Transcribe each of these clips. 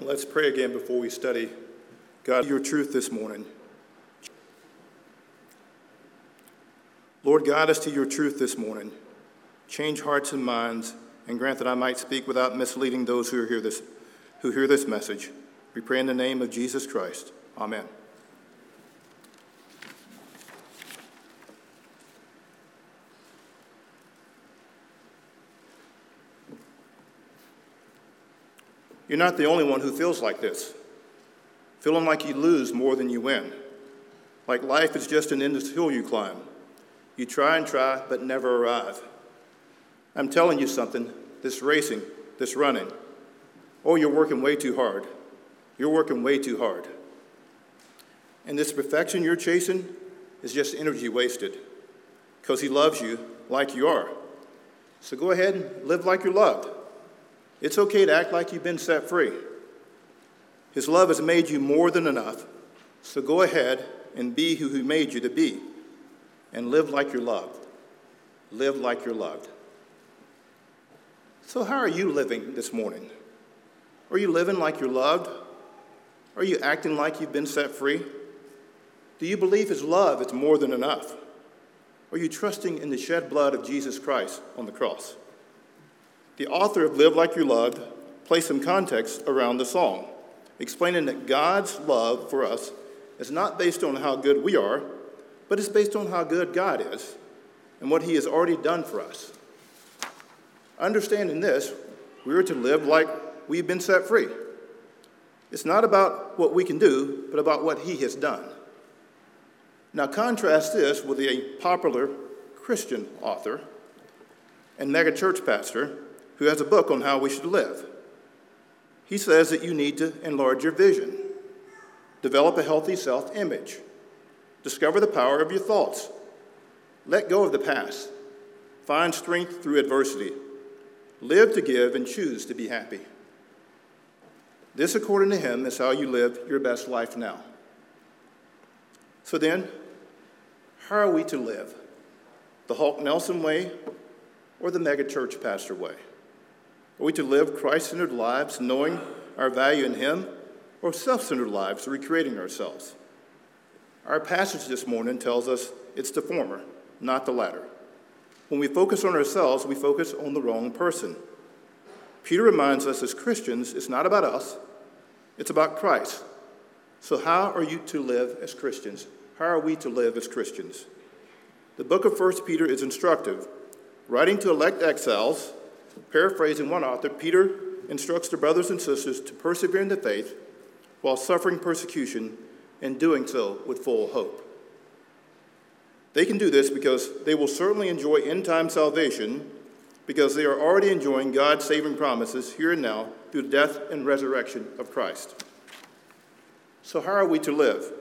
Let's pray again before we study God, your truth this morning. Lord, guide us to your truth this morning. Change hearts and minds, and grant that I might speak without misleading those who this, who hear this message. We pray in the name of Jesus Christ. Amen. You're not the only one who feels like this, feeling like you lose more than you win, like life is just an endless hill you climb. You try and try, but never arrive. I'm telling you something this racing, this running, oh, you're working way too hard. You're working way too hard. And this perfection you're chasing is just energy wasted because He loves you like you are. So go ahead and live like you're loved. It's okay to act like you've been set free. His love has made you more than enough. So go ahead and be who He made you to be and live like you're loved. Live like you're loved. So, how are you living this morning? Are you living like you're loved? Are you acting like you've been set free? Do you believe His love is more than enough? Are you trusting in the shed blood of Jesus Christ on the cross? The author of Live Like You're Loved placed some context around the song, explaining that God's love for us is not based on how good we are, but it's based on how good God is and what He has already done for us. Understanding this, we are to live like we've been set free. It's not about what we can do, but about what He has done. Now, contrast this with a popular Christian author and megachurch pastor who has a book on how we should live. He says that you need to enlarge your vision, develop a healthy self image, discover the power of your thoughts, let go of the past, find strength through adversity, live to give, and choose to be happy. This, according to him, is how you live your best life now. So then, how are we to live? The Hawk Nelson way or the megachurch pastor way? Are we to live Christ centered lives knowing our value in Him, or self centered lives recreating ourselves? Our passage this morning tells us it's the former, not the latter. When we focus on ourselves, we focus on the wrong person. Peter reminds us as Christians, it's not about us, it's about Christ. So, how are you to live as Christians? How are we to live as Christians? The book of 1 Peter is instructive. Writing to elect exiles, Paraphrasing one author, Peter instructs the brothers and sisters to persevere in the faith while suffering persecution and doing so with full hope. They can do this because they will certainly enjoy end time salvation because they are already enjoying God's saving promises here and now through the death and resurrection of Christ. So, how are we to live?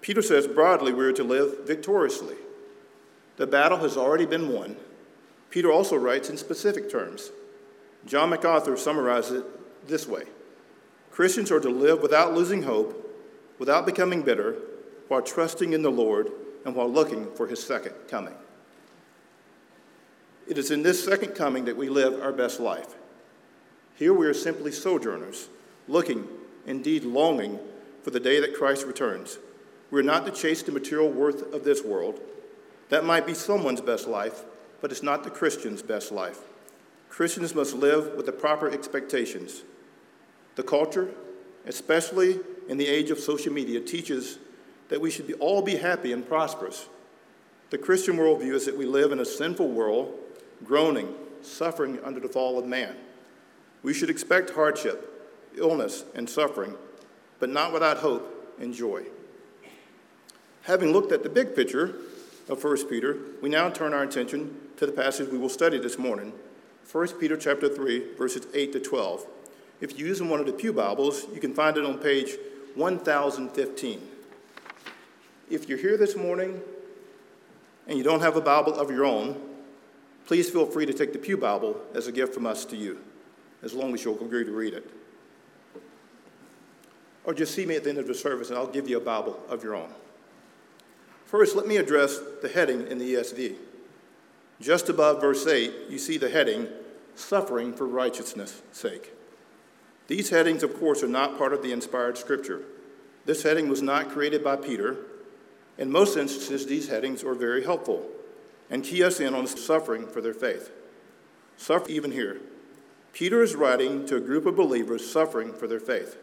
Peter says broadly we are to live victoriously. The battle has already been won Peter also writes in specific terms. John MacArthur summarizes it this way Christians are to live without losing hope, without becoming bitter, while trusting in the Lord and while looking for his second coming. It is in this second coming that we live our best life. Here we are simply sojourners, looking, indeed longing, for the day that Christ returns. We are not to chase the material worth of this world. That might be someone's best life, but it's not the Christian's best life. Christians must live with the proper expectations. The culture, especially in the age of social media, teaches that we should be, all be happy and prosperous. The Christian worldview is that we live in a sinful world, groaning, suffering under the fall of man. We should expect hardship, illness, and suffering, but not without hope and joy. Having looked at the big picture of 1 Peter, we now turn our attention to the passage we will study this morning, 1 Peter chapter 3, verses 8 to 12. If you use one of the Pew Bibles, you can find it on page 1015. If you're here this morning and you don't have a Bible of your own, please feel free to take the Pew Bible as a gift from us to you, as long as you'll agree to read it. Or just see me at the end of the service and I'll give you a Bible of your own. First, let me address the heading in the ESV. Just above verse 8, you see the heading, Suffering for Righteousness' Sake. These headings, of course, are not part of the inspired scripture. This heading was not created by Peter. In most instances, these headings are very helpful and key us in on suffering for their faith. Suffer even here. Peter is writing to a group of believers suffering for their faith.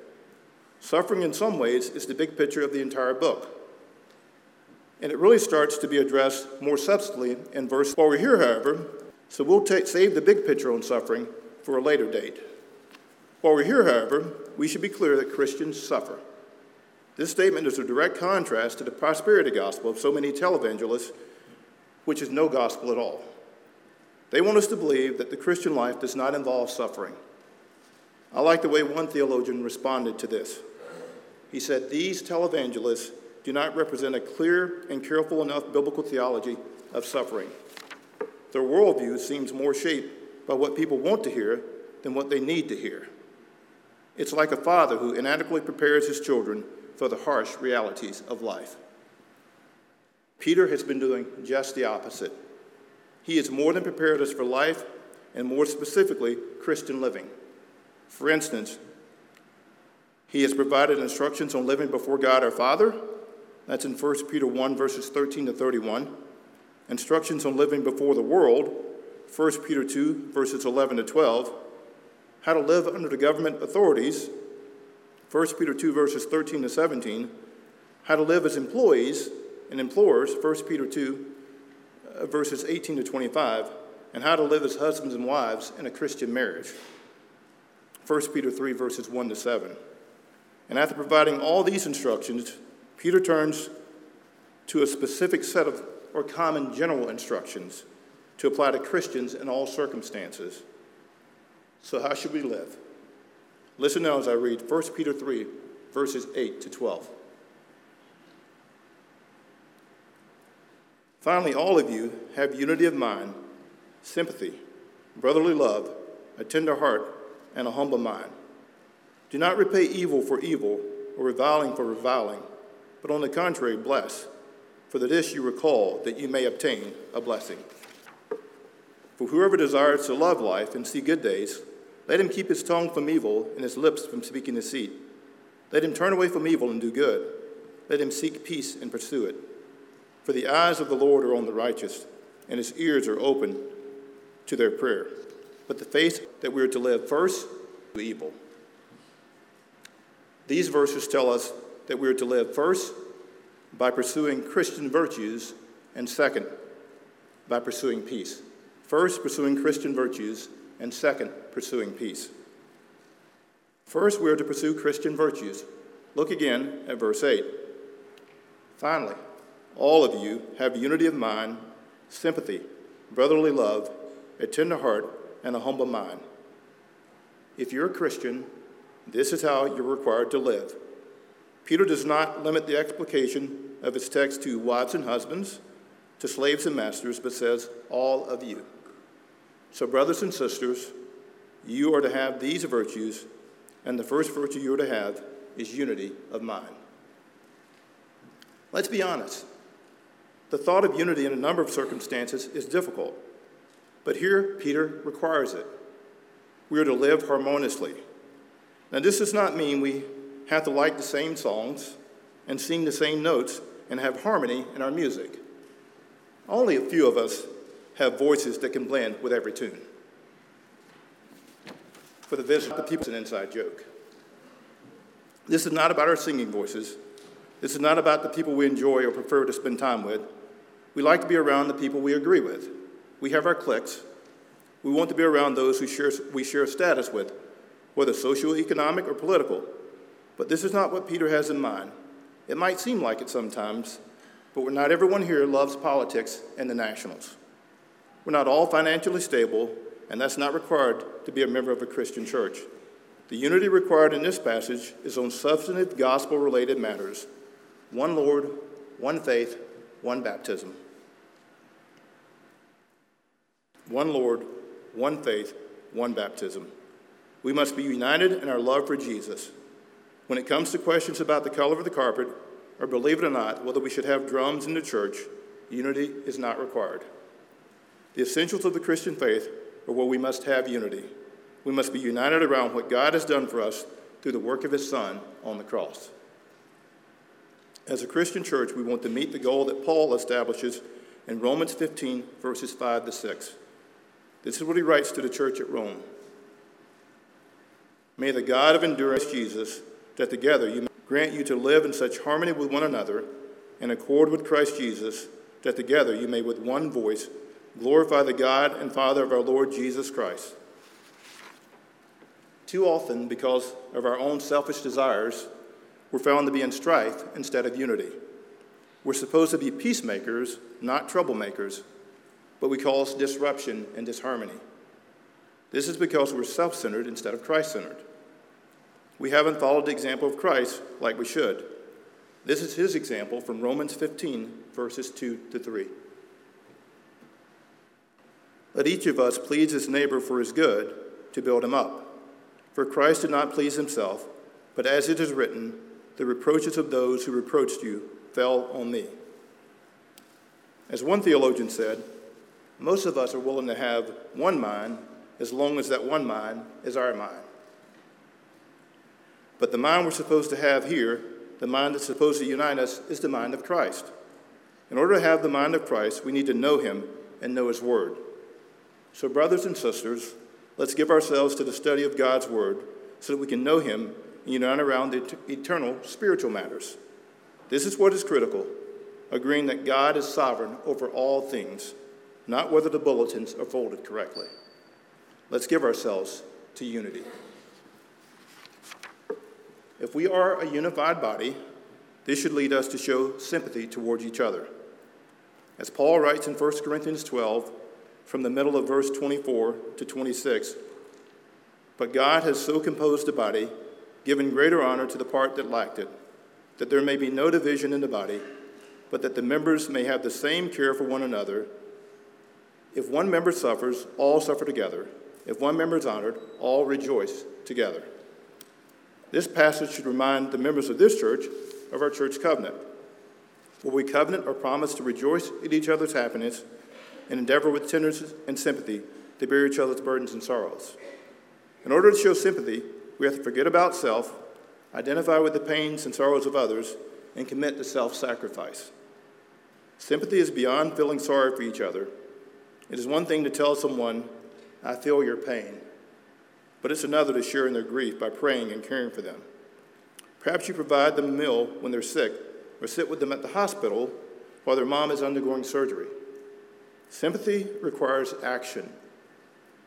Suffering, in some ways, is the big picture of the entire book. And it really starts to be addressed more substantially in verse. While we're here, however, so we'll take, save the big picture on suffering for a later date. While we're here, however, we should be clear that Christians suffer. This statement is a direct contrast to the prosperity gospel of so many televangelists, which is no gospel at all. They want us to believe that the Christian life does not involve suffering. I like the way one theologian responded to this. He said, These televangelists do not represent a clear and careful enough biblical theology of suffering. Their worldview seems more shaped by what people want to hear than what they need to hear. It's like a father who inadequately prepares his children for the harsh realities of life. Peter has been doing just the opposite. He has more than prepared us for life, and more specifically, Christian living. For instance, he has provided instructions on living before God our Father. That's in 1 Peter 1, verses 13 to 31. Instructions on living before the world. 1 Peter 2, verses 11 to 12. How to live under the government authorities. 1 Peter 2, verses 13 to 17. How to live as employees and employers, 1 Peter 2, uh, verses 18 to 25. And how to live as husbands and wives in a Christian marriage. 1 Peter 3, verses 1 to 7. And after providing all these instructions, Peter turns to a specific set of or common general instructions to apply to Christians in all circumstances. So, how should we live? Listen now as I read 1 Peter 3, verses 8 to 12. Finally, all of you have unity of mind, sympathy, brotherly love, a tender heart, and a humble mind. Do not repay evil for evil or reviling for reviling, but on the contrary, bless, for that this you recall that you may obtain a blessing. For whoever desires to love life and see good days, let him keep his tongue from evil and his lips from speaking deceit. Let him turn away from evil and do good. Let him seek peace and pursue it. For the eyes of the Lord are on the righteous, and his ears are open to their prayer. But the faith that we are to live first, evil. These verses tell us that we are to live first by pursuing Christian virtues, and second, by pursuing peace. First, pursuing Christian virtues, and second, pursuing peace. First, we are to pursue Christian virtues. Look again at verse 8. Finally, all of you have unity of mind, sympathy, brotherly love, a tender heart, and a humble mind. If you're a Christian, this is how you're required to live. Peter does not limit the explication of his text to wives and husbands, to slaves and masters, but says, all of you. So, brothers and sisters, you are to have these virtues, and the first virtue you are to have is unity of mind. Let's be honest. The thought of unity in a number of circumstances is difficult, but here Peter requires it. We are to live harmoniously. Now, this does not mean we have to like the same songs and sing the same notes and have harmony in our music. Only a few of us have voices that can blend with every tune. For the visit, the people's an inside joke. This is not about our singing voices. This is not about the people we enjoy or prefer to spend time with. We like to be around the people we agree with. We have our cliques. We want to be around those who share, we share status with whether socio-economic or political. But this is not what Peter has in mind. It might seem like it sometimes, but not everyone here loves politics and the nationals. We're not all financially stable, and that's not required to be a member of a Christian church. The unity required in this passage is on substantive gospel related matters one Lord, one faith, one baptism. One Lord, one faith, one baptism. We must be united in our love for Jesus. When it comes to questions about the color of the carpet, or believe it or not, whether we should have drums in the church, unity is not required. The essentials of the Christian faith are where we must have unity. We must be united around what God has done for us through the work of His Son on the cross. As a Christian church, we want to meet the goal that Paul establishes in Romans 15, verses 5 to 6. This is what he writes to the church at Rome. May the God of endurance, Jesus, that together you may grant you to live in such harmony with one another, in accord with Christ Jesus, that together you may with one voice glorify the God and Father of our Lord Jesus Christ. Too often, because of our own selfish desires, we're found to be in strife instead of unity. We're supposed to be peacemakers, not troublemakers, but we cause disruption and disharmony. This is because we're self centered instead of Christ centered. We haven't followed the example of Christ like we should. This is his example from Romans 15, verses 2 to 3. Let each of us please his neighbor for his good to build him up. For Christ did not please himself, but as it is written, the reproaches of those who reproached you fell on me. As one theologian said, most of us are willing to have one mind as long as that one mind is our mind. But the mind we're supposed to have here, the mind that's supposed to unite us, is the mind of Christ. In order to have the mind of Christ, we need to know him and know his word. So, brothers and sisters, let's give ourselves to the study of God's word so that we can know him and unite around the eternal spiritual matters. This is what is critical agreeing that God is sovereign over all things, not whether the bulletins are folded correctly. Let's give ourselves to unity. If we are a unified body, this should lead us to show sympathy towards each other. As Paul writes in 1 Corinthians 12, from the middle of verse 24 to 26, but God has so composed the body, given greater honor to the part that lacked it, that there may be no division in the body, but that the members may have the same care for one another. If one member suffers, all suffer together. If one member is honored, all rejoice together. This passage should remind the members of this church of our church covenant, where we covenant or promise to rejoice at each other's happiness and endeavor with tenderness and sympathy to bear each other's burdens and sorrows. In order to show sympathy, we have to forget about self, identify with the pains and sorrows of others, and commit to self sacrifice. Sympathy is beyond feeling sorry for each other. It is one thing to tell someone, I feel your pain but it's another to share in their grief by praying and caring for them. Perhaps you provide them a meal when they're sick, or sit with them at the hospital while their mom is undergoing surgery. Sympathy requires action.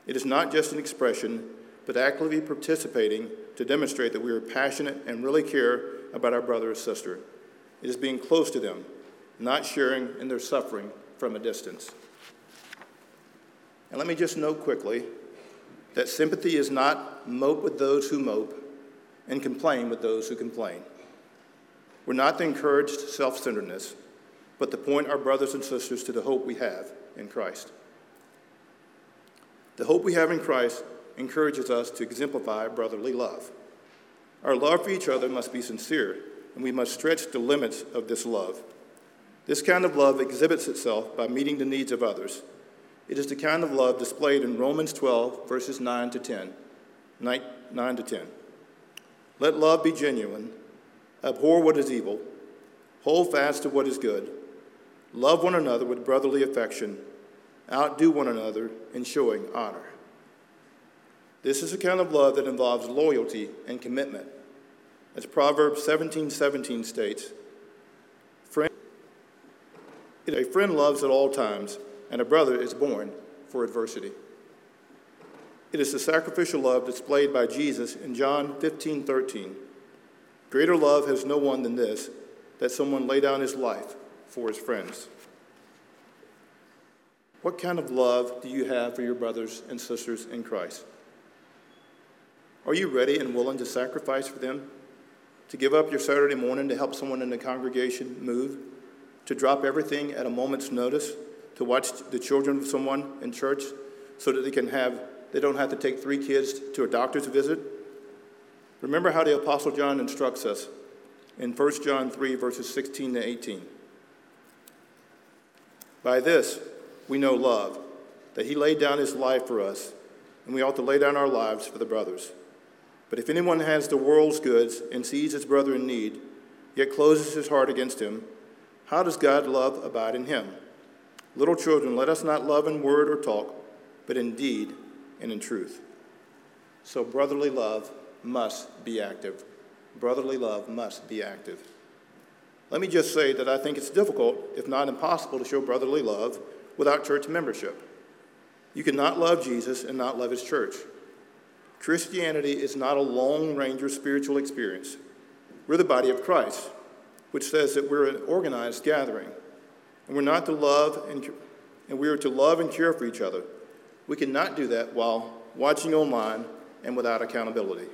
It is not just an expression, but actively participating to demonstrate that we are passionate and really care about our brother or sister. It is being close to them, not sharing in their suffering from a distance. And let me just note quickly that sympathy is not mope with those who mope and complain with those who complain. We're not to encourage self centeredness, but to point our brothers and sisters to the hope we have in Christ. The hope we have in Christ encourages us to exemplify brotherly love. Our love for each other must be sincere, and we must stretch the limits of this love. This kind of love exhibits itself by meeting the needs of others it is the kind of love displayed in Romans 12, verses 9 to 10. 9, 9 to 10. Let love be genuine. Abhor what is evil. Hold fast to what is good. Love one another with brotherly affection. Outdo one another in showing honor. This is a kind of love that involves loyalty and commitment. As Proverbs 17 17 states, friend, a friend loves at all times and a brother is born for adversity. It is the sacrificial love displayed by Jesus in John 15 13. Greater love has no one than this, that someone lay down his life for his friends. What kind of love do you have for your brothers and sisters in Christ? Are you ready and willing to sacrifice for them? To give up your Saturday morning to help someone in the congregation move? To drop everything at a moment's notice to watch the children of someone in church so that they can have they don't have to take three kids to a doctor's visit remember how the apostle john instructs us in 1 john 3 verses 16 to 18 by this we know love that he laid down his life for us and we ought to lay down our lives for the brothers. But if anyone has the world's goods and sees his brother in need, yet closes his heart against him, how does God's love abide in him? Little children, let us not love in word or talk, but in deed and in truth. So brotherly love must be active. Brotherly love must be active. Let me just say that I think it's difficult, if not impossible, to show brotherly love without church membership. You cannot love Jesus and not love his church. Christianity is not a Lone Ranger spiritual experience. We're the body of Christ, which says that we're an organized gathering, and we're not to love and, and we are to love and care for each other. We cannot do that while watching online and without accountability.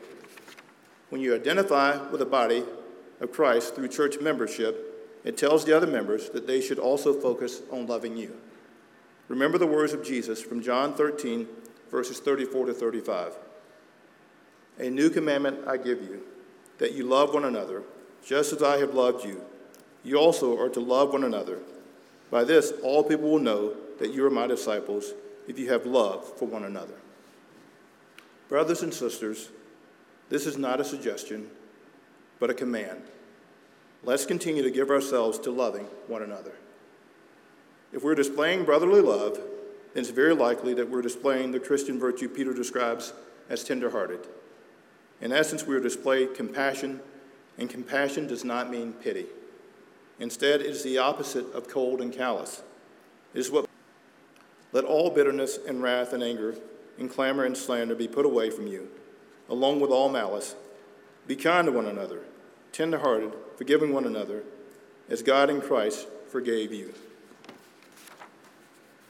When you identify with the body of Christ through church membership, it tells the other members that they should also focus on loving you. Remember the words of Jesus from John 13, verses 34 to 35. A new commandment I give you, that you love one another, just as I have loved you. You also are to love one another. By this, all people will know that you are my disciples if you have love for one another. Brothers and sisters, this is not a suggestion, but a command. Let's continue to give ourselves to loving one another. If we're displaying brotherly love, then it's very likely that we're displaying the Christian virtue Peter describes as tenderhearted. In essence, we are displaying compassion, and compassion does not mean pity. Instead, it is the opposite of cold and callous. It is what let all bitterness and wrath and anger and clamor and slander be put away from you, along with all malice. Be kind to one another, tenderhearted, forgiving one another, as God in Christ forgave you.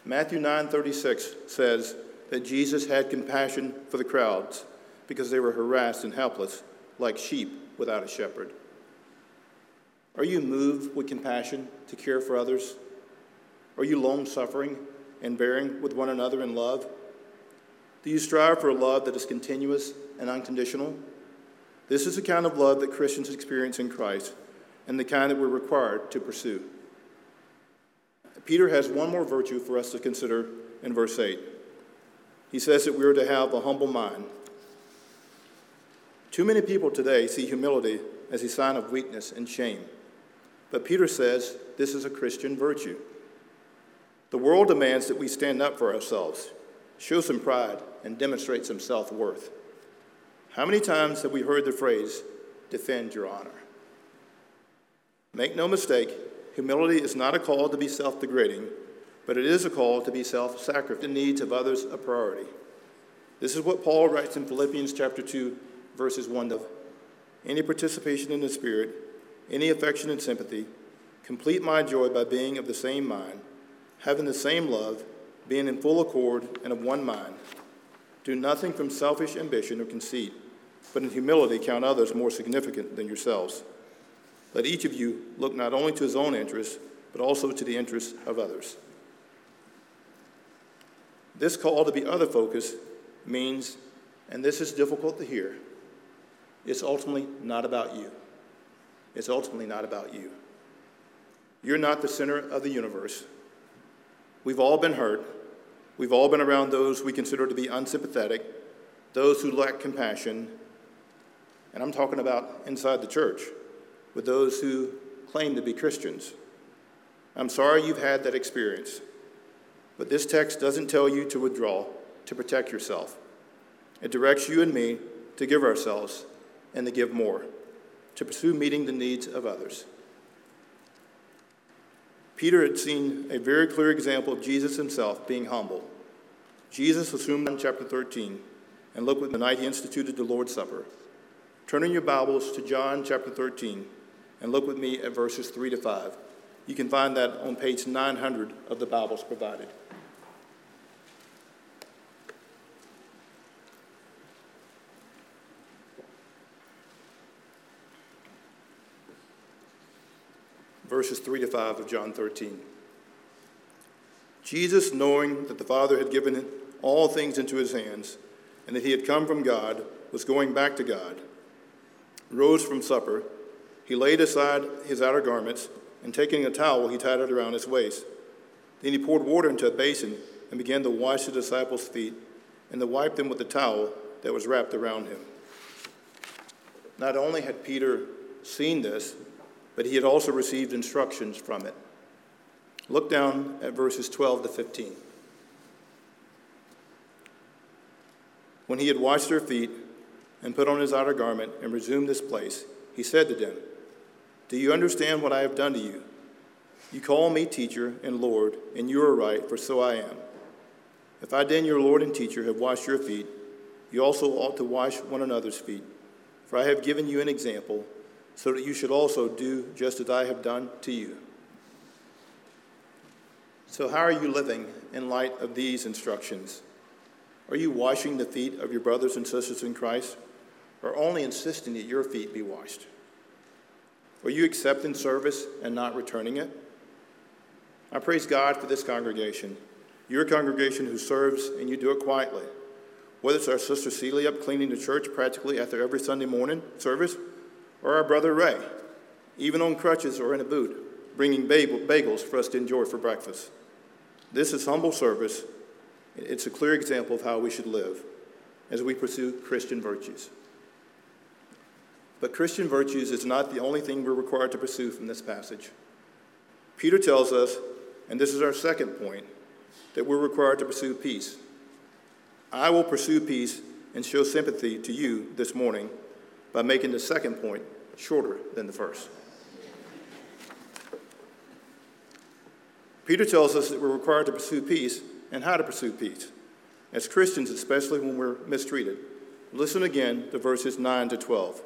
Matthew 9:36 says that Jesus had compassion for the crowds because they were harassed and helpless like sheep without a shepherd. Are you moved with compassion to care for others? Are you long suffering and bearing with one another in love? Do you strive for a love that is continuous and unconditional? This is the kind of love that Christians experience in Christ and the kind that we're required to pursue. Peter has one more virtue for us to consider in verse 8. He says that we are to have a humble mind. Too many people today see humility as a sign of weakness and shame. But Peter says this is a Christian virtue. The world demands that we stand up for ourselves, show some pride, and demonstrate some self worth. How many times have we heard the phrase, defend your honor? Make no mistake, humility is not a call to be self degrading, but it is a call to be self sacrificing, the needs of others a priority. This is what Paul writes in Philippians chapter 2, verses 1 to any participation in the Spirit, any affection and sympathy, complete my joy by being of the same mind, having the same love, being in full accord and of one mind. Do nothing from selfish ambition or conceit, but in humility count others more significant than yourselves. Let each of you look not only to his own interests, but also to the interests of others. This call to be other focused means, and this is difficult to hear, it's ultimately not about you. It's ultimately not about you. You're not the center of the universe. We've all been hurt. We've all been around those we consider to be unsympathetic, those who lack compassion. And I'm talking about inside the church with those who claim to be Christians. I'm sorry you've had that experience, but this text doesn't tell you to withdraw, to protect yourself. It directs you and me to give ourselves and to give more, to pursue meeting the needs of others. Peter had seen a very clear example of Jesus himself being humble. Jesus assumed in chapter 13, and look what the night he instituted the Lord's Supper. Turn in your Bibles to John chapter 13 and look with me at verses 3 to 5. You can find that on page 900 of the Bibles provided. Verses 3 to 5 of John 13. Jesus, knowing that the Father had given all things into his hands, and that he had come from God, was going back to God, rose from supper he laid aside his outer garments, and taking a towel, he tied it around his waist. Then he poured water into a basin and began to wash the disciples' feet and to wipe them with the towel that was wrapped around him. Not only had Peter seen this, but he had also received instructions from it. Look down at verses 12 to 15. When he had washed their feet and put on his outer garment and resumed his place, he said to them, Do you understand what I have done to you? You call me teacher and Lord, and you are right, for so I am. If I then, your Lord and teacher, have washed your feet, you also ought to wash one another's feet. For I have given you an example, so that you should also do just as I have done to you. So, how are you living in light of these instructions? Are you washing the feet of your brothers and sisters in Christ, or only insisting that your feet be washed? Are you accepting service and not returning it? I praise God for this congregation, your congregation who serves and you do it quietly. Whether it's our sister Celia up cleaning the church practically after every Sunday morning service, or our brother Ray, even on crutches or in a boot, bringing bagels for us to enjoy for breakfast. This is humble service. It's a clear example of how we should live as we pursue Christian virtues. But Christian virtues is not the only thing we're required to pursue from this passage. Peter tells us, and this is our second point, that we're required to pursue peace. I will pursue peace and show sympathy to you this morning by making the second point shorter than the first. Peter tells us that we're required to pursue peace and how to pursue peace, as Christians, especially when we're mistreated. Listen again to verses 9 to 12.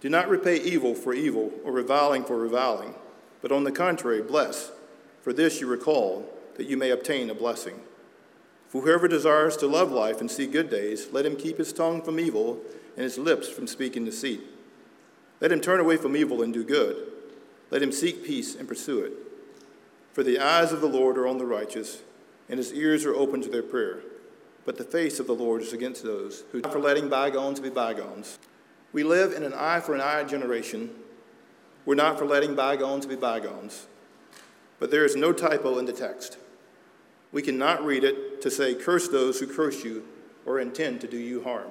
Do not repay evil for evil or reviling for reviling, but on the contrary, bless, for this you recall, that you may obtain a blessing. Whoever desires to love life and see good days, let him keep his tongue from evil and his lips from speaking deceit. Let him turn away from evil and do good. Let him seek peace and pursue it. For the eyes of the Lord are on the righteous, and his ears are open to their prayer. But the face of the Lord is against those who for letting bygones be bygones. We live in an eye for an eye generation. We're not for letting bygones be bygones. But there is no typo in the text. We cannot read it to say, Curse those who curse you or intend to do you harm.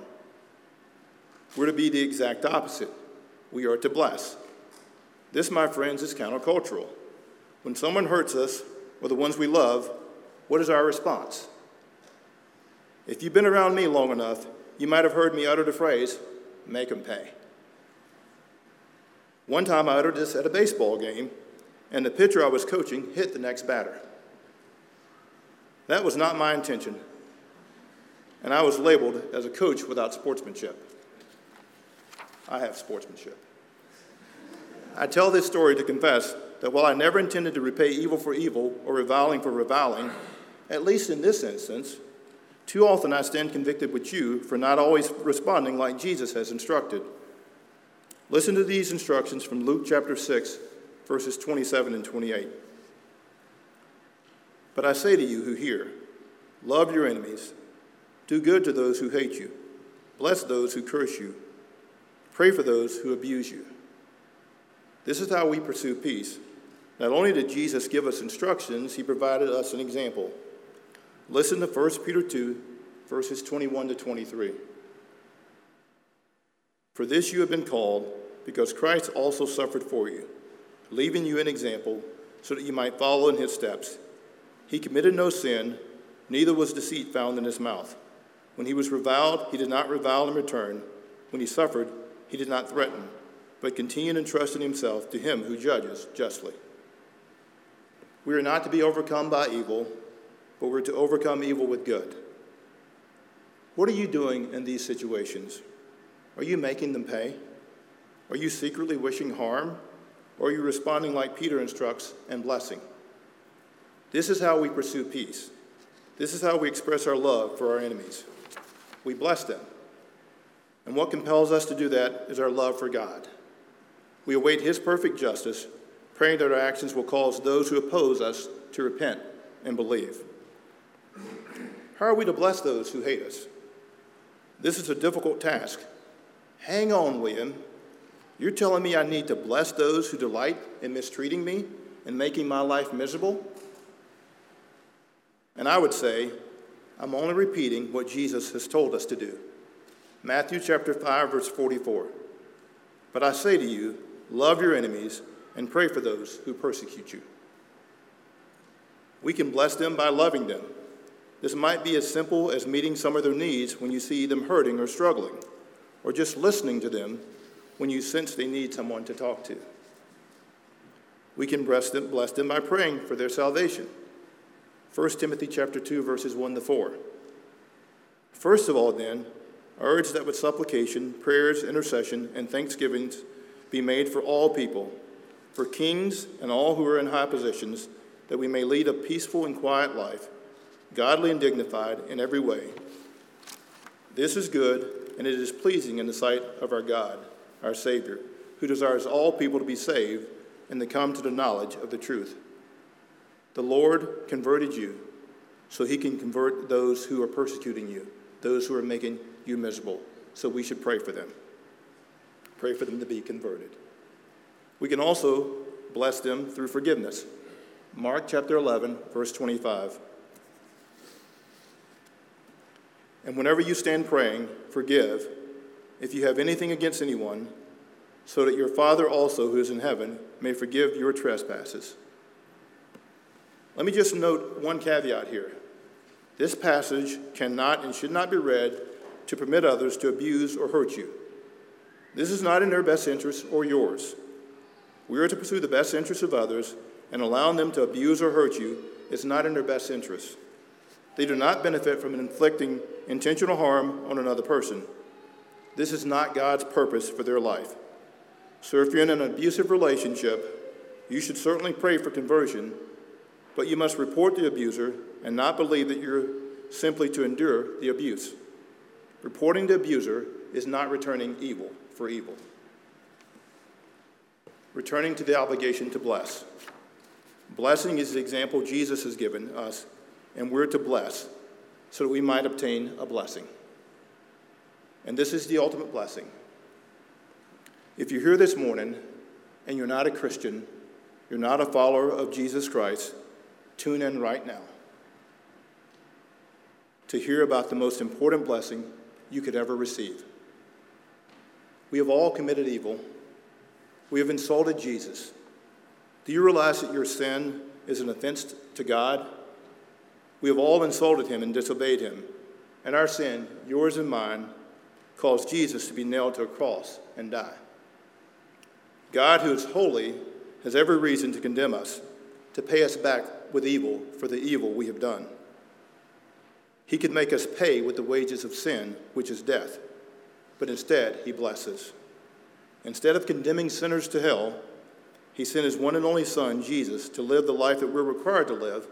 We're to be the exact opposite. We are to bless. This, my friends, is countercultural. When someone hurts us, or the ones we love, what is our response? If you've been around me long enough, you might have heard me utter the phrase, make them pay. One time I uttered this at a baseball game, and the pitcher I was coaching hit the next batter. That was not my intention, and I was labeled as a coach without sportsmanship. I have sportsmanship. I tell this story to confess that while I never intended to repay evil for evil or reviling for reviling, at least in this instance, too often I stand convicted with you for not always responding like Jesus has instructed. Listen to these instructions from Luke chapter 6, verses 27 and 28. But I say to you who hear, love your enemies, do good to those who hate you, bless those who curse you Pray for those who abuse you. This is how we pursue peace. Not only did Jesus give us instructions, he provided us an example. Listen to 1 Peter 2, verses 21 to 23. For this you have been called, because Christ also suffered for you, leaving you an example so that you might follow in his steps. He committed no sin, neither was deceit found in his mouth. When he was reviled, he did not revile in return. When he suffered, he did not threaten, but continued entrusting himself to him who judges justly. We are not to be overcome by evil, but we're to overcome evil with good. What are you doing in these situations? Are you making them pay? Are you secretly wishing harm? Or are you responding like Peter instructs and blessing? This is how we pursue peace. This is how we express our love for our enemies. We bless them. And what compels us to do that is our love for God. We await His perfect justice, praying that our actions will cause those who oppose us to repent and believe. How are we to bless those who hate us? This is a difficult task. Hang on, William. You're telling me I need to bless those who delight in mistreating me and making my life miserable? And I would say, I'm only repeating what Jesus has told us to do. Matthew chapter 5 verse 44. But I say to you, love your enemies and pray for those who persecute you. We can bless them by loving them. This might be as simple as meeting some of their needs when you see them hurting or struggling, or just listening to them when you sense they need someone to talk to. We can bless them, bless them by praying for their salvation. 1 Timothy chapter 2 verses 1 to 4. First of all then, I urge that with supplication, prayers, intercession, and thanksgivings be made for all people, for kings and all who are in high positions, that we may lead a peaceful and quiet life, godly and dignified in every way. This is good, and it is pleasing in the sight of our God, our Savior, who desires all people to be saved and to come to the knowledge of the truth. The Lord converted you so he can convert those who are persecuting you, those who are making you miserable. So we should pray for them. Pray for them to be converted. We can also bless them through forgiveness. Mark chapter 11, verse 25. And whenever you stand praying, forgive if you have anything against anyone, so that your Father also, who is in heaven, may forgive your trespasses. Let me just note one caveat here. This passage cannot and should not be read to permit others to abuse or hurt you. This is not in their best interest or yours. We are to pursue the best interests of others and allowing them to abuse or hurt you is not in their best interest. They do not benefit from inflicting intentional harm on another person. This is not God's purpose for their life. So if you're in an abusive relationship, you should certainly pray for conversion, but you must report the abuser and not believe that you're simply to endure the abuse. Reporting the abuser is not returning evil for evil. Returning to the obligation to bless. Blessing is the example Jesus has given us, and we're to bless so that we might obtain a blessing. And this is the ultimate blessing. If you're here this morning and you're not a Christian, you're not a follower of Jesus Christ, tune in right now to hear about the most important blessing you could ever receive. We have all committed evil. We have insulted Jesus. Do you realize that your sin is an offense to God? We have all insulted him and disobeyed him. And our sin, yours and mine, caused Jesus to be nailed to a cross and die. God, who is holy, has every reason to condemn us, to pay us back with evil for the evil we have done. He could make us pay with the wages of sin, which is death, but instead, he blesses. Instead of condemning sinners to hell, he sent his one and only Son, Jesus, to live the life that we're required to live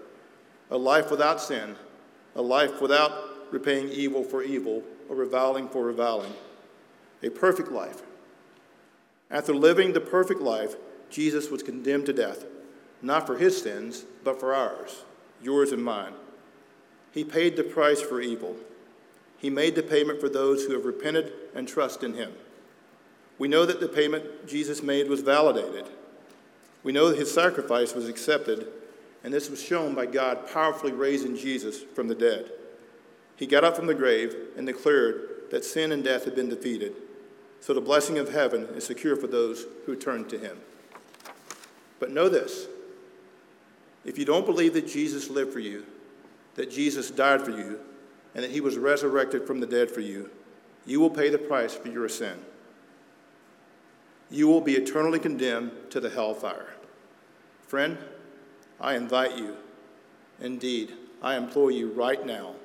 a life without sin, a life without repaying evil for evil or reviling for reviling, a perfect life. After living the perfect life, Jesus was condemned to death, not for his sins, but for ours, yours and mine. He paid the price for evil. He made the payment for those who have repented and trust in him. We know that the payment Jesus made was validated. We know that his sacrifice was accepted, and this was shown by God powerfully raising Jesus from the dead. He got up from the grave and declared that sin and death had been defeated. So the blessing of heaven is secure for those who turn to him. But know this if you don't believe that Jesus lived for you, that Jesus died for you, and that he was resurrected from the dead for you, you will pay the price for your sin you will be eternally condemned to the hellfire. Friend, I invite you, indeed, I implore you right now,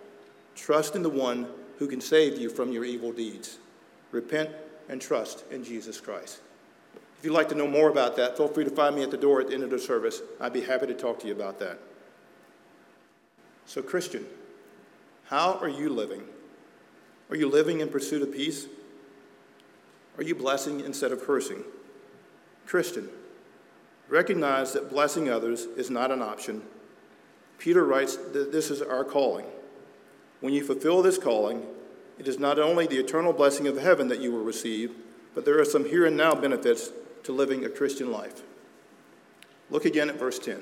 trust in the one who can save you from your evil deeds. Repent and trust in Jesus Christ. If you'd like to know more about that, feel free to find me at the door at the end of the service. I'd be happy to talk to you about that. So, Christian, how are you living? Are you living in pursuit of peace? Are you blessing instead of cursing? Christian, recognize that blessing others is not an option. Peter writes that this is our calling. When you fulfill this calling, it is not only the eternal blessing of heaven that you will receive, but there are some here and now benefits to living a Christian life. Look again at verse 10.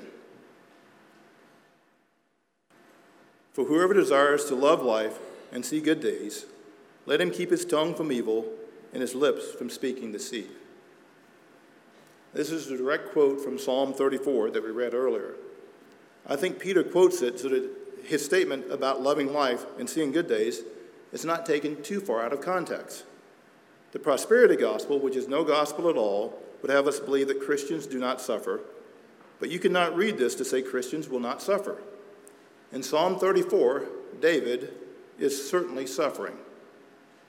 For whoever desires to love life and see good days, let him keep his tongue from evil and his lips from speaking deceit. This is a direct quote from Psalm 34 that we read earlier. I think Peter quotes it so that his statement about loving life and seeing good days is not taken too far out of context. The prosperity gospel, which is no gospel at all, have us believe that Christians do not suffer, but you cannot read this to say Christians will not suffer. In Psalm 34, David is certainly suffering.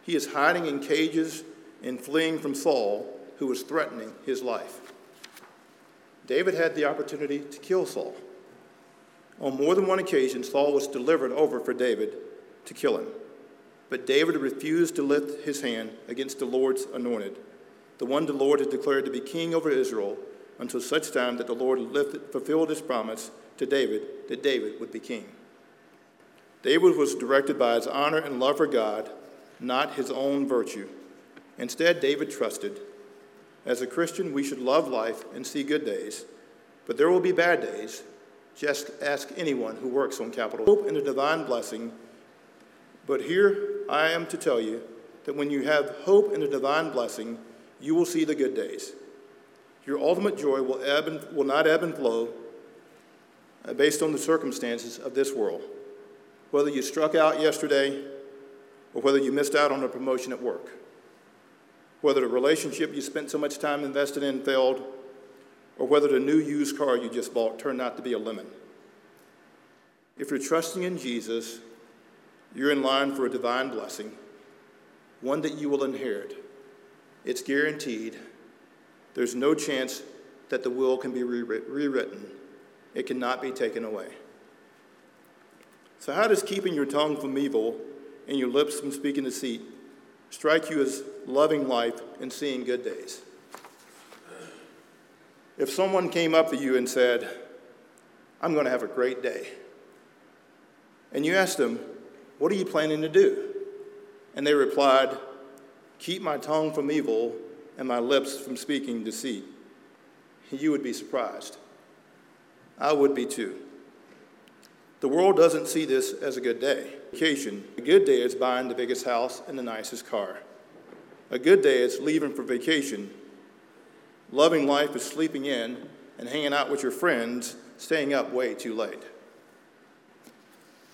He is hiding in cages and fleeing from Saul, who was threatening his life. David had the opportunity to kill Saul. On more than one occasion, Saul was delivered over for David to kill him. But David refused to lift his hand against the Lord's anointed, the one the Lord had declared to be king over Israel, until such time that the Lord lifted, fulfilled his promise to David that David would be king. David was directed by his honor and love for God, not his own virtue. Instead, David trusted. As a Christian, we should love life and see good days, but there will be bad days. Just ask anyone who works on Capitol. Hope in a divine blessing. But here I am to tell you that when you have hope in a divine blessing, you will see the good days. Your ultimate joy will, ebb and, will not ebb and flow uh, based on the circumstances of this world. Whether you struck out yesterday or whether you missed out on a promotion at work whether the relationship you spent so much time invested in failed, or whether the new used car you just bought turned out to be a lemon. If you're trusting in Jesus, you're in line for a divine blessing, one that you will inherit. It's guaranteed. There's no chance that the will can be rewritten, it cannot be taken away. So, how does keeping your tongue from evil and your lips from speaking deceit strike you as loving life and seeing good days. If someone came up to you and said, I'm going to have a great day, and you asked them, What are you planning to do? And they replied, Keep my tongue from evil and my lips from speaking deceit, you would be surprised. I would be too. The world doesn't see this as a good day. Vacation. A good day is buying the biggest house and the nicest car. A good day is leaving for vacation. Loving life is sleeping in and hanging out with your friends, staying up way too late.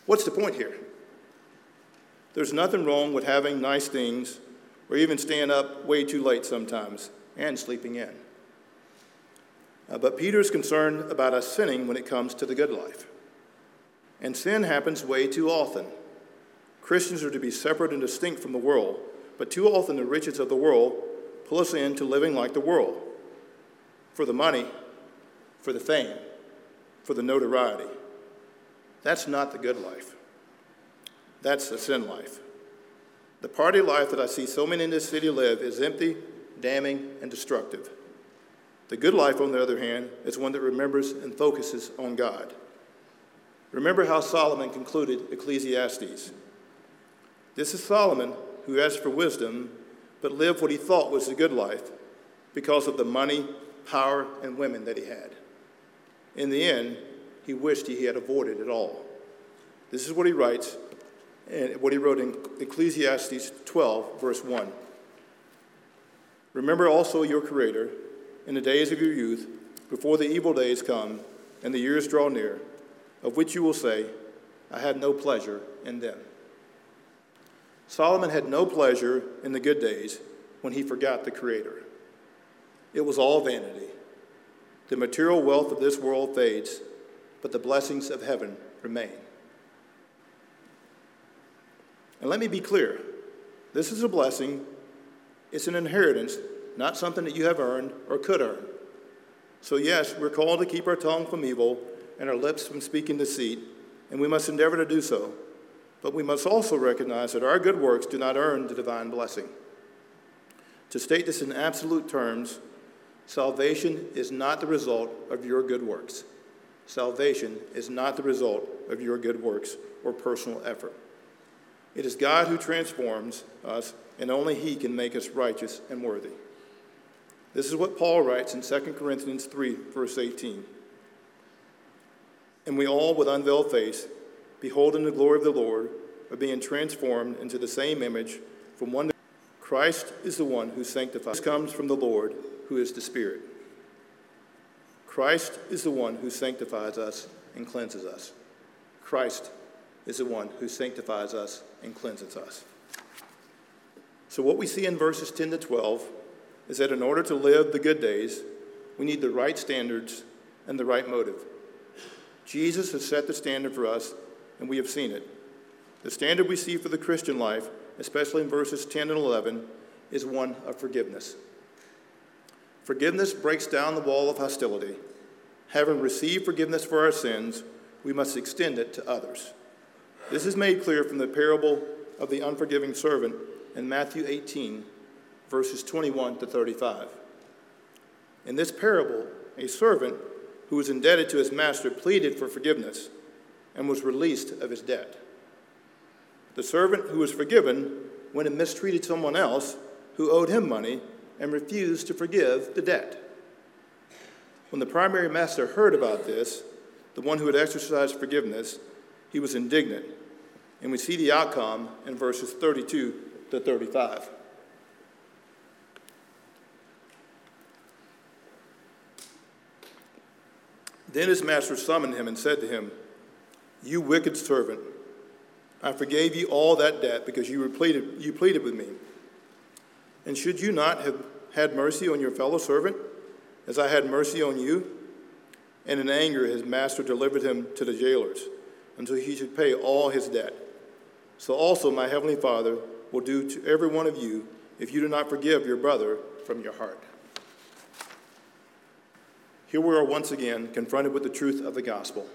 What's the point here? There's nothing wrong with having nice things or even staying up way too late sometimes and sleeping in. Uh, but Peter's concerned about us sinning when it comes to the good life. And sin happens way too often. Christians are to be separate and distinct from the world, but too often the riches of the world pull us into living like the world for the money, for the fame, for the notoriety. That's not the good life. That's the sin life. The party life that I see so many in this city live is empty, damning, and destructive. The good life, on the other hand, is one that remembers and focuses on God. Remember how Solomon concluded Ecclesiastes. This is Solomon who asked for wisdom, but lived what he thought was a good life because of the money, power, and women that he had. In the end, he wished he had avoided it all. This is what he writes, and what he wrote in Ecclesiastes 12, verse 1. Remember also your Creator in the days of your youth, before the evil days come and the years draw near of which you will say, I had no pleasure in them. Solomon had no pleasure in the good days when he forgot the Creator. It was all vanity. The material wealth of this world fades, but the blessings of heaven remain. And let me be clear this is a blessing, it's an inheritance, not something that you have earned or could earn. So, yes, we're called to keep our tongue from evil and our lips from speaking deceit, and we must endeavor to do so. But we must also recognize that our good works do not earn the divine blessing. To state this in absolute terms, salvation is not the result of your good works. Salvation is not the result of your good works or personal effort. It is God who transforms us, and only He can make us righteous and worthy. This is what Paul writes in 2 Corinthians 3, verse 18 and we all, with unveiled face, beholding the glory of the Lord, are being transformed into the same image from one. Christ is the one who sanctifies. This comes from the Lord, who is the Spirit. Christ is the one who sanctifies us and cleanses us. Christ is the one who sanctifies us and cleanses us. So, what we see in verses 10 to 12 is that in order to live the good days, we need the right standards and the right motive. Jesus has set the standard for us, and we have seen it. The standard we see for the Christian life, especially in verses 10 and 11, is one of forgiveness. Forgiveness breaks down the wall of hostility. Having received forgiveness for our sins, we must extend it to others. This is made clear from the parable of the unforgiving servant in Matthew 18, verses 21 to 35. In this parable, a servant who was indebted to his master pleaded for forgiveness and was released of his debt. The servant who was forgiven went and mistreated someone else who owed him money and refused to forgive the debt. When the primary master heard about this, the one who had exercised forgiveness, he was indignant. And we see the outcome in verses 32 to 35. Then his master summoned him and said to him, You wicked servant, I forgave you all that debt because you, pleaded, you pleaded with me. And should you not have had mercy on your fellow servant as I had mercy on you? And in anger, his master delivered him to the jailers until he should pay all his debt. So also my heavenly Father will do to every one of you if you do not forgive your brother from your heart. Here we are once again confronted with the truth of the gospel.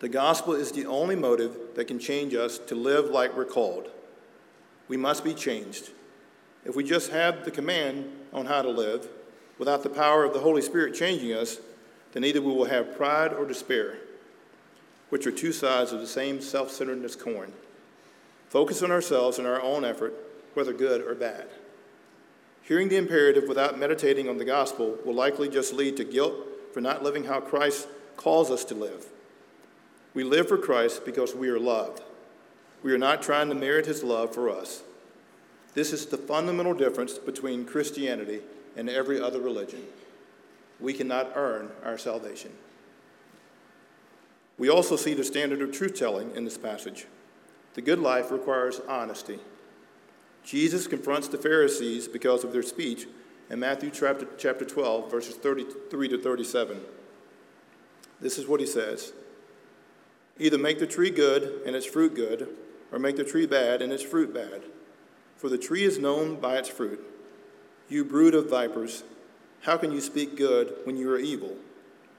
The gospel is the only motive that can change us to live like we're called. We must be changed. If we just have the command on how to live without the power of the Holy Spirit changing us, then either we will have pride or despair, which are two sides of the same self centeredness coin. Focus on ourselves and our own effort, whether good or bad. Hearing the imperative without meditating on the gospel will likely just lead to guilt for not living how Christ calls us to live. We live for Christ because we are loved. We are not trying to merit his love for us. This is the fundamental difference between Christianity and every other religion. We cannot earn our salvation. We also see the standard of truth telling in this passage. The good life requires honesty. Jesus confronts the Pharisees because of their speech in Matthew chapter, chapter 12, verses 33 to 37. This is what he says Either make the tree good and its fruit good, or make the tree bad and its fruit bad. For the tree is known by its fruit. You brood of vipers, how can you speak good when you are evil?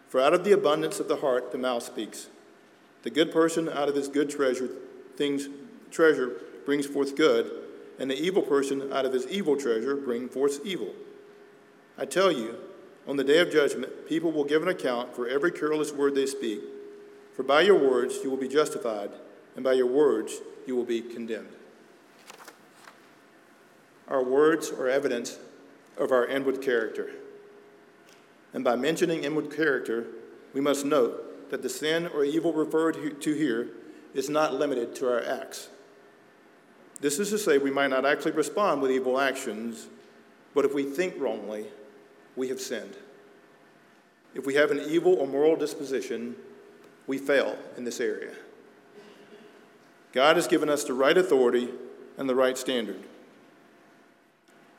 For out of the abundance of the heart the mouth speaks. The good person out of his good treasure things treasure brings forth good, and the evil person out of his evil treasure brings forth evil. I tell you, on the day of judgment, people will give an account for every careless word they speak. For by your words you will be justified, and by your words you will be condemned. Our words are evidence of our inward character. And by mentioning inward character, we must note that the sin or evil referred to here is not limited to our acts. This is to say, we might not actually respond with evil actions, but if we think wrongly, we have sinned. If we have an evil or moral disposition, we fail in this area. God has given us the right authority and the right standard.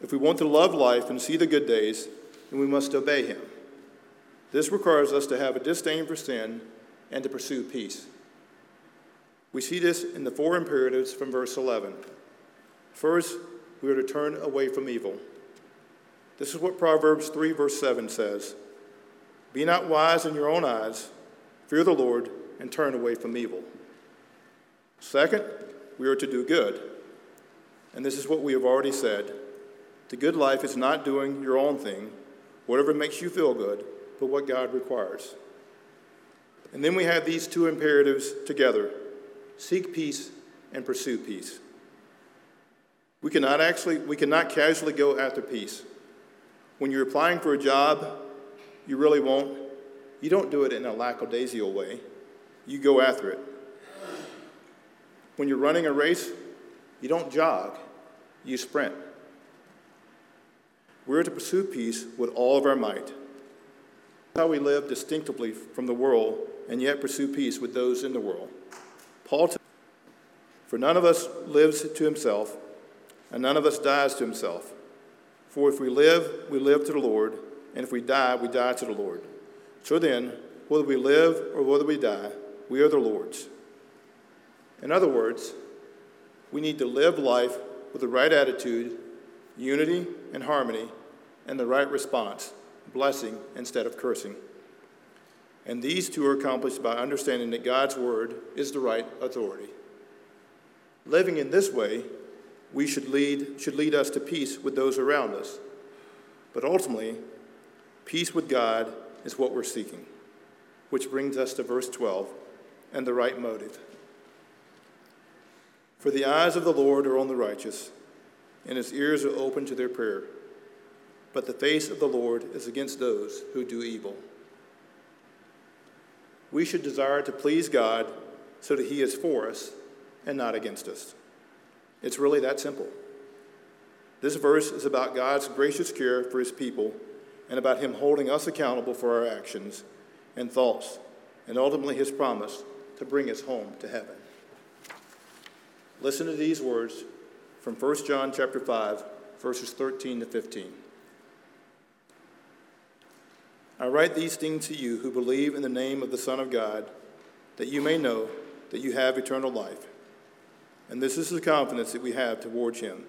If we want to love life and see the good days, then we must obey Him. This requires us to have a disdain for sin and to pursue peace. We see this in the four imperatives from verse 11. First, we are to turn away from evil. This is what Proverbs 3, verse 7 says Be not wise in your own eyes, fear the Lord, and turn away from evil. Second, we are to do good. And this is what we have already said. The good life is not doing your own thing, whatever makes you feel good, but what God requires. And then we have these two imperatives together seek peace and pursue peace. We cannot actually, we cannot casually go after peace. When you're applying for a job, you really won't. You don't do it in a lackadaisical way. You go after it. When you're running a race, you don't jog, you sprint. We're to pursue peace with all of our might. How we live distinctively from the world and yet pursue peace with those in the world. Paul tells For none of us lives to himself, and none of us dies to himself. For if we live, we live to the Lord, and if we die, we die to the Lord. So then, whether we live or whether we die, we are the Lord's. In other words, we need to live life with the right attitude, unity and harmony, and the right response, blessing instead of cursing. And these two are accomplished by understanding that God's word is the right authority. Living in this way, we should lead, should lead us to peace with those around us. But ultimately, peace with God is what we're seeking, which brings us to verse 12 and the right motive. For the eyes of the Lord are on the righteous, and his ears are open to their prayer. But the face of the Lord is against those who do evil. We should desire to please God so that he is for us and not against us. It's really that simple. This verse is about God's gracious care for his people and about him holding us accountable for our actions and thoughts, and ultimately his promise to bring us home to heaven. Listen to these words from 1 John chapter 5, verses 13 to 15. I write these things to you who believe in the name of the Son of God, that you may know that you have eternal life. And this is the confidence that we have towards him.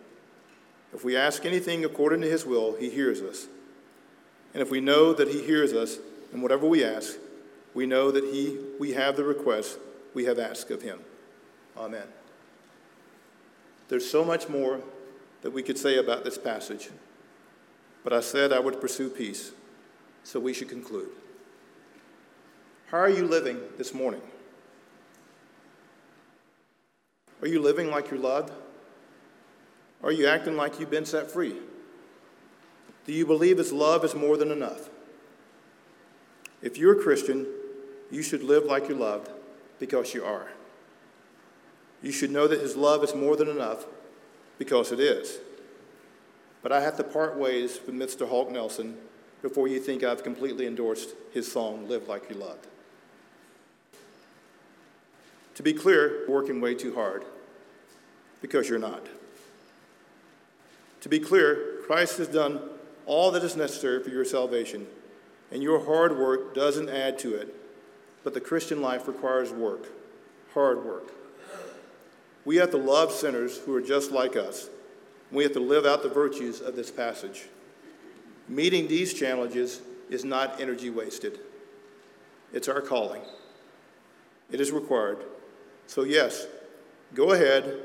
If we ask anything according to his will, he hears us. And if we know that he hears us in whatever we ask, we know that he, we have the request we have asked of him. Amen. There's so much more that we could say about this passage, but I said I would pursue peace, so we should conclude. How are you living this morning? Are you living like you're loved? Are you acting like you've been set free? Do you believe His love is more than enough? If you're a Christian, you should live like you're loved because you are. You should know that His love is more than enough because it is. But I have to part ways with Mr. Hawk Nelson before you think I've completely endorsed his song, Live Like You Loved. To be clear, working way too hard because you're not. To be clear, Christ has done all that is necessary for your salvation, and your hard work doesn't add to it. But the Christian life requires work, hard work. We have to love sinners who are just like us. We have to live out the virtues of this passage. Meeting these challenges is not energy wasted, it's our calling. It is required. So, yes, go ahead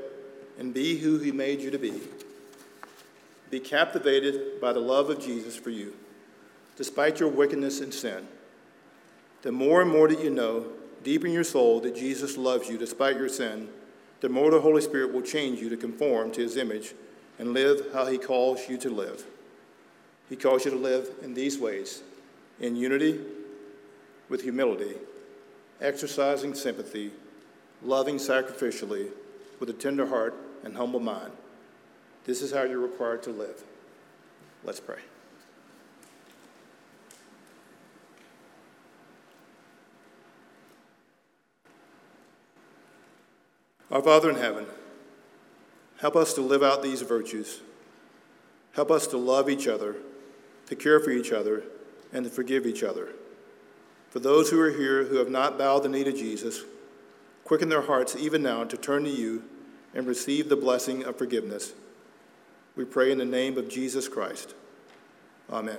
and be who He made you to be. Be captivated by the love of Jesus for you, despite your wickedness and sin. The more and more that you know, deep in your soul, that Jesus loves you despite your sin, the more the Holy Spirit will change you to conform to his image and live how he calls you to live. He calls you to live in these ways in unity, with humility, exercising sympathy, loving sacrificially, with a tender heart and humble mind. This is how you're required to live. Let's pray. Our Father in heaven, help us to live out these virtues. Help us to love each other, to care for each other, and to forgive each other. For those who are here who have not bowed the knee to Jesus, quicken their hearts even now to turn to you and receive the blessing of forgiveness. We pray in the name of Jesus Christ. Amen.